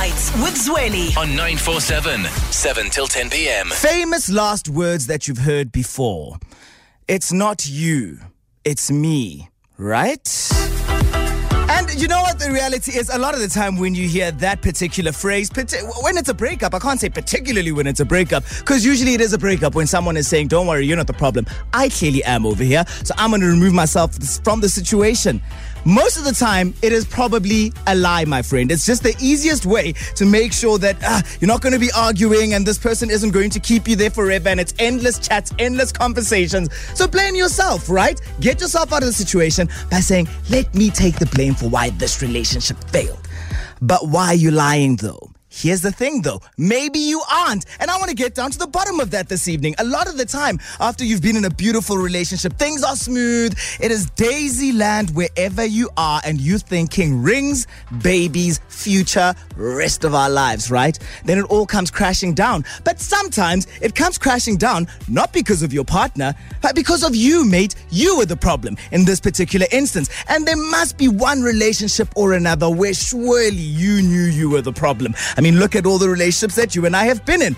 Nights with Zweli. on 947, 7 till 10 p.m. Famous last words that you've heard before. It's not you, it's me, right? And you know what the reality is? A lot of the time when you hear that particular phrase, parti- when it's a breakup, I can't say particularly when it's a breakup, because usually it is a breakup when someone is saying, Don't worry, you're not the problem. I clearly am over here, so I'm going to remove myself from the situation. Most of the time, it is probably a lie, my friend. It's just the easiest way to make sure that uh, you're not going to be arguing and this person isn't going to keep you there forever and it's endless chats, endless conversations. So blame yourself, right? Get yourself out of the situation by saying, let me take the blame for why this relationship failed. But why are you lying though? Here's the thing though, maybe you aren't. And I want to get down to the bottom of that this evening. A lot of the time, after you've been in a beautiful relationship, things are smooth. It is daisy land wherever you are, and you're thinking rings, babies, future, rest of our lives, right? Then it all comes crashing down. But sometimes it comes crashing down not because of your partner, but because of you, mate. You were the problem in this particular instance. And there must be one relationship or another where surely you knew you were the problem. I mean, look at all the relationships that you and I have been in.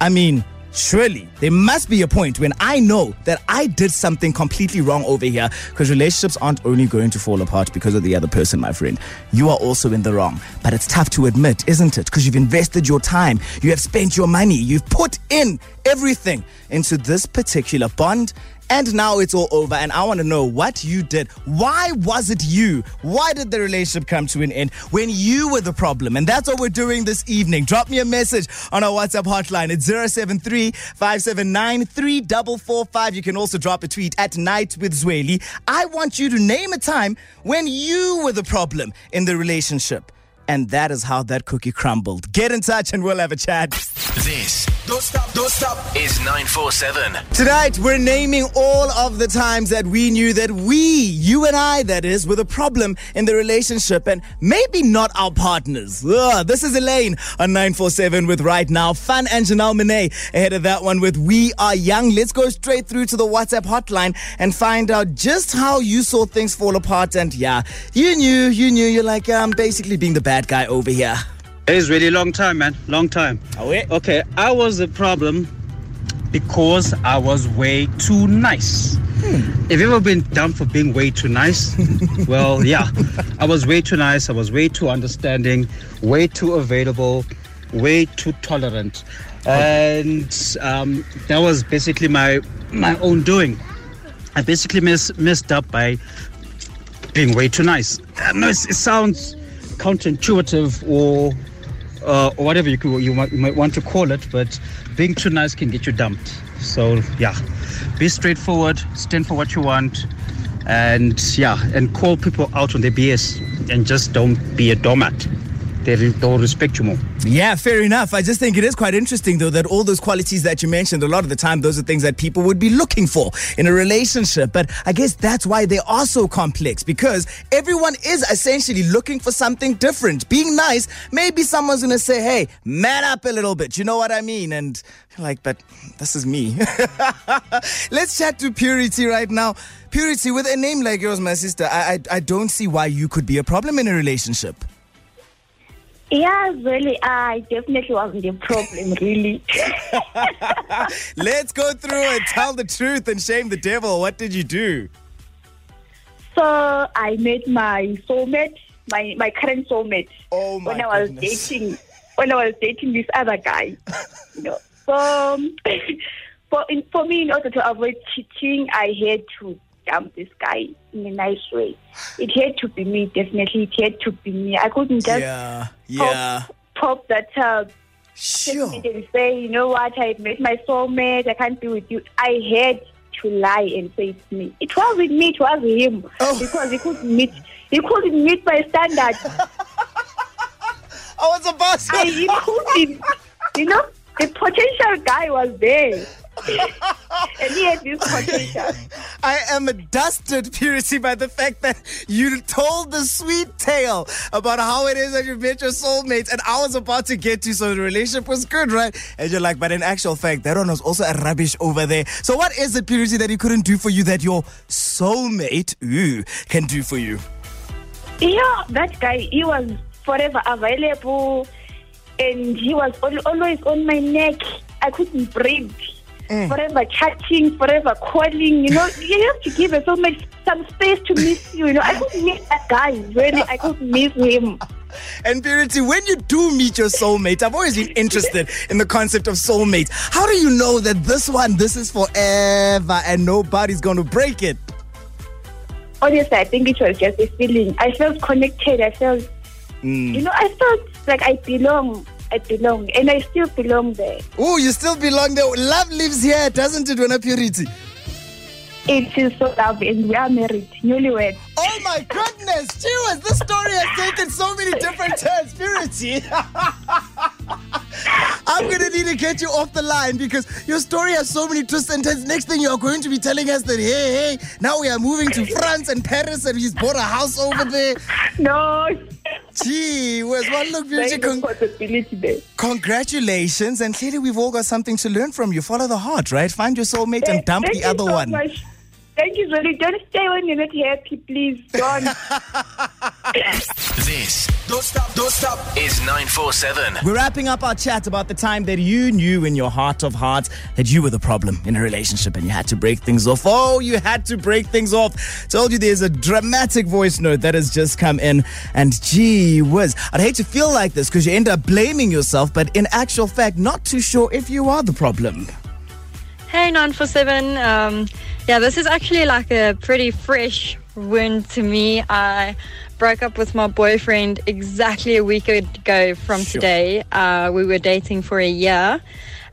I mean, surely there must be a point when I know that I did something completely wrong over here because relationships aren't only going to fall apart because of the other person, my friend. You are also in the wrong. But it's tough to admit, isn't it? Because you've invested your time, you have spent your money, you've put in everything into this particular bond. And now it's all over, and I want to know what you did. Why was it you? Why did the relationship come to an end when you were the problem? And that's what we're doing this evening. Drop me a message on our WhatsApp hotline. It's 073 579 3445. You can also drop a tweet at Night with Zweli. I want you to name a time when you were the problem in the relationship. And that is how that cookie crumbled. Get in touch and we'll have a chat. This don't stop, don't stop is 947. Tonight, we're naming all of the times that we knew that we, you and I, that is, were the problem in the relationship and maybe not our partners. Ugh, this is Elaine on 947 with Right Now. Fun and Janelle Monáe ahead of that one with We Are Young. Let's go straight through to the WhatsApp hotline and find out just how you saw things fall apart. And yeah, you knew, you knew, you're like, I'm basically being the bad guy over here. It's really long time, man. Long time. Oh, yeah? Okay, I was the problem because I was way too nice. Have you ever been dumped for being way too nice? well, yeah. I was way too nice. I was way too understanding, way too available, way too tolerant. And um, that was basically my my own doing. I basically miss, messed up by being way too nice. I know it sounds counterintuitive or uh, or whatever you, could, you, might, you might want to call it, but being too nice can get you dumped. So yeah, be straightforward, stand for what you want, and yeah, and call people out on their BS, and just don't be a doormat. Respect you more. Yeah, fair enough. I just think it is quite interesting, though, that all those qualities that you mentioned, a lot of the time, those are things that people would be looking for in a relationship. But I guess that's why they are so complex because everyone is essentially looking for something different. Being nice, maybe someone's going to say, hey, man up a little bit. You know what I mean? And like, but this is me. Let's chat to Purity right now. Purity, with a name like yours, my sister, I, I, I don't see why you could be a problem in a relationship. Yeah, really, I definitely wasn't the problem, really. Let's go through and Tell the truth and shame the devil. What did you do? so I met my soulmate, my, my current soulmate, Oh my when I was goodness. dating, when I was dating this other guy. you know, so um, for in, for me, in order to avoid cheating, I had to dump this guy in a nice way. It had to be me, definitely. It had to be me. I couldn't just Yeah, yeah, pop that uh, sure. and say, you know what, I met my soulmate, I can't be with you. I had to lie and say it's me. It wasn't me, it was him. Oh. Because he couldn't meet he couldn't meet my standards. I was about to. I he couldn't you know, the potential guy was there. And he had this potential. I am a dusted, Purity, by the fact that you told the sweet tale about how it is that you met your soulmates, and I was about to get to, so the relationship was good, right? And you're like, but in actual fact, that one was also a rubbish over there. So, what is it, Purity, that he couldn't do for you that your soulmate ooh, can do for you? Yeah, that guy, he was forever available. and he was always on my neck. I couldn't breathe. Mm. Forever chatting, forever calling. You know, you have to give so much some space to miss you. You know, I couldn't miss that guy. Really, I couldn't miss him. And Purity, when you do meet your soulmate, I've always been interested in the concept of soulmates. How do you know that this one, this is forever and nobody's going to break it? Honestly, I think it was just a feeling. I felt connected. I felt, Mm. you know, I felt like I belong. I belong, and I still belong there. Oh, you still belong there. Love lives here, doesn't it, Wena Purity? It is so lovely, and we are married, newlywed. Oh my goodness, Cheers, this story has taken so many different turns. Purity. I'm gonna need to get you off the line because your story has so many twists and turns. Next thing you're going to be telling us that hey, hey, now we are moving to France and Paris and he's bought a house over there. No, Gee, where's one look, Purity? Con- possibility there. congratulations, and clearly we've all got something to learn from you. Follow the heart, right? Find your soulmate and dump Thank the other so one. Much. Thank you, Zweli. Don't stay when you're not happy, please. Don't. This Don't Stop, Don't Stop is 947. We're wrapping up our chat about the time that you knew in your heart of hearts that you were the problem in a relationship and you had to break things off. Oh, you had to break things off. Told you there's a dramatic voice note that has just come in. And gee whiz, I'd hate to feel like this because you end up blaming yourself, but in actual fact, not too sure if you are the problem. Hey, 947. Um, yeah, this is actually like a pretty fresh wound to me. I broke up with my boyfriend exactly a week ago from Sure. today. Uh, we were dating for a year.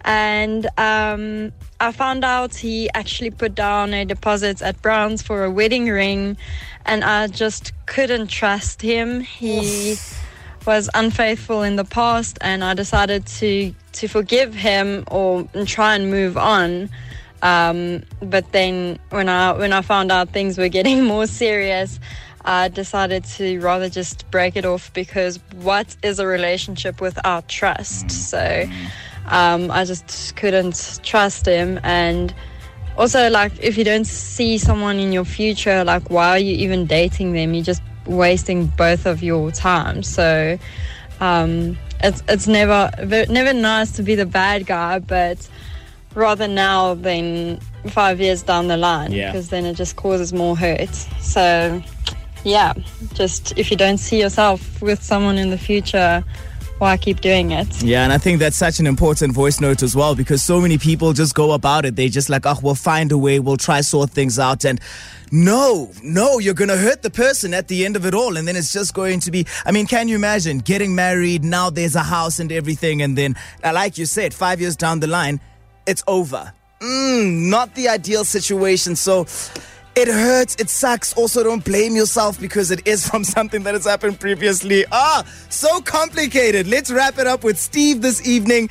And um, I found out he actually put down a deposit at Brown's for a wedding ring. And I just couldn't trust him. He was unfaithful in the past and I decided to to forgive him or try and move on. Um, but then when I when I found out things were getting more serious, I decided to rather just break it off because what is a relationship without trust? So um, I just couldn't trust him. And also like if you don't see someone in your future like why are you even dating them? You're just wasting both of your time. So um, it's it's never never nice to be the bad guy but rather now than five years down the line Yeah. because then it just causes more hurt. So yeah just if you don't see yourself with someone in the future why keep doing it Yeah, and I think that's such an important voice note as well because so many people just go about it. They just like, oh, we'll find a way, we'll try sort things out. And no, no, you're going to hurt the person at the end of it all. And then it's just going to be, I mean, can you imagine getting married? Now there's a house and everything. And then, uh, like you said, five years down the line, it's over. Mm, not the ideal situation. So, it hurts, it sucks. Also, don't blame yourself because it is from something that has happened previously. Ah, so complicated. Let's wrap it up with Steve this evening.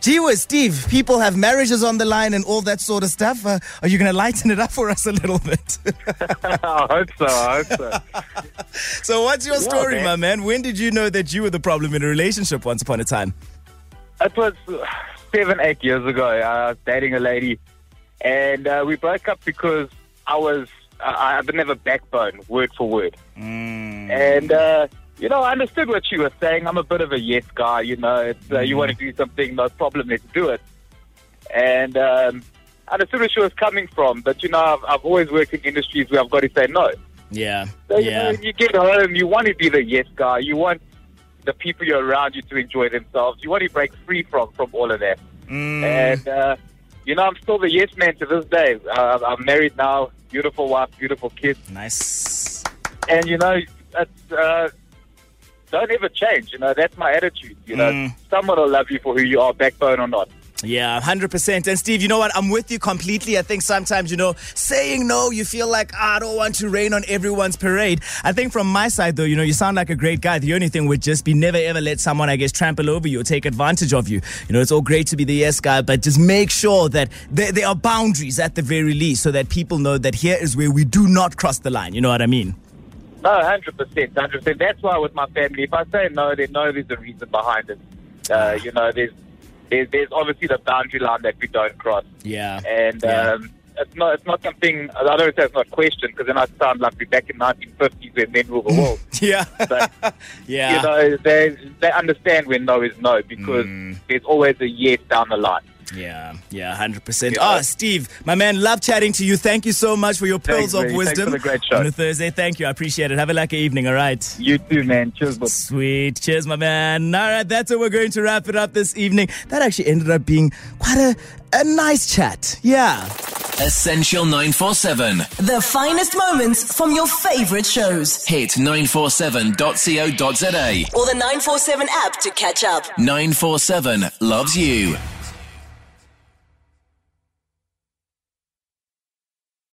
Gee whiz, Steve, people have marriages on the line and all that sort of stuff. Uh, are you going to lighten it up for us a little bit? I hope so. I hope so. so, what's your story, man. my man? When did you know that you were the problem in a relationship once upon a time? It was uh, seven, eight years ago. I was dating a lady, and uh, we broke up because I was I I didn't have a backbone, word for word. And uh, you know, I understood what she was saying. I'm a bit of a yes guy. You know, it's, uh, you want to do something, no problem, let's do it. And um, I understood where she was coming from. But you know, I've, I've always worked in industries where I've got to say no. Yeah. So, you know, you get home, you want to be the yes guy. You want the people you're around you to enjoy themselves. You want to break free from from all of that. And uh, you know, I'm still the yes man to this day. Uh, I'm married now, beautiful wife, beautiful kids, Nice. and you know, it's, uh, don't ever change. You know, that's my attitude. You know, Mm. someone will love you for who you are, backbone or not. Yeah, 100%. And Steve, you know what? I'm with you completely. I think sometimes, you know, saying no, you feel like, "Ah, I don't want to rain on everyone's parade. I think from my side, though, you know, you sound like a great guy. The only thing would just be never ever let someone, I guess, trample over you or take advantage of you. You know, it's all great to be the yes guy, but just make sure that there, there are boundaries at the very least so that people know that here is where we do not cross the line. You know what I mean? No, hundred percent, hundred percent. That's why with my family, if I say no, they know there's a reason behind it. Uh, you know, there's, there's there's obviously the boundary line that we don't cross. Yeah. And Yeah. um, it's not it's not something. I don't say it's not questioned because then I sound like we're back in 1950s when men rule the world. Yeah. But yeah. you know, they they understand when no is no because Mm. there's always a yes down the line. Yeah, yeah, hundred percent. Yeah. Oh, Steve, my man, love chatting to you. Thank you so much for your pearls Thanks, of mate. Thanks wisdom for the great show. on a Thursday. Thank you, I appreciate it. Have a lucky evening. All right. You too, man. Cheers, bud. Sweet. Cheers, my man. All right, that's how we're going to wrap it up this evening. That actually ended up being quite a, a nice chat. Yeah. Essential 947. The finest moments from your favorite shows. Hit 947.co.za. Or the 947 app to catch up. 947 loves you.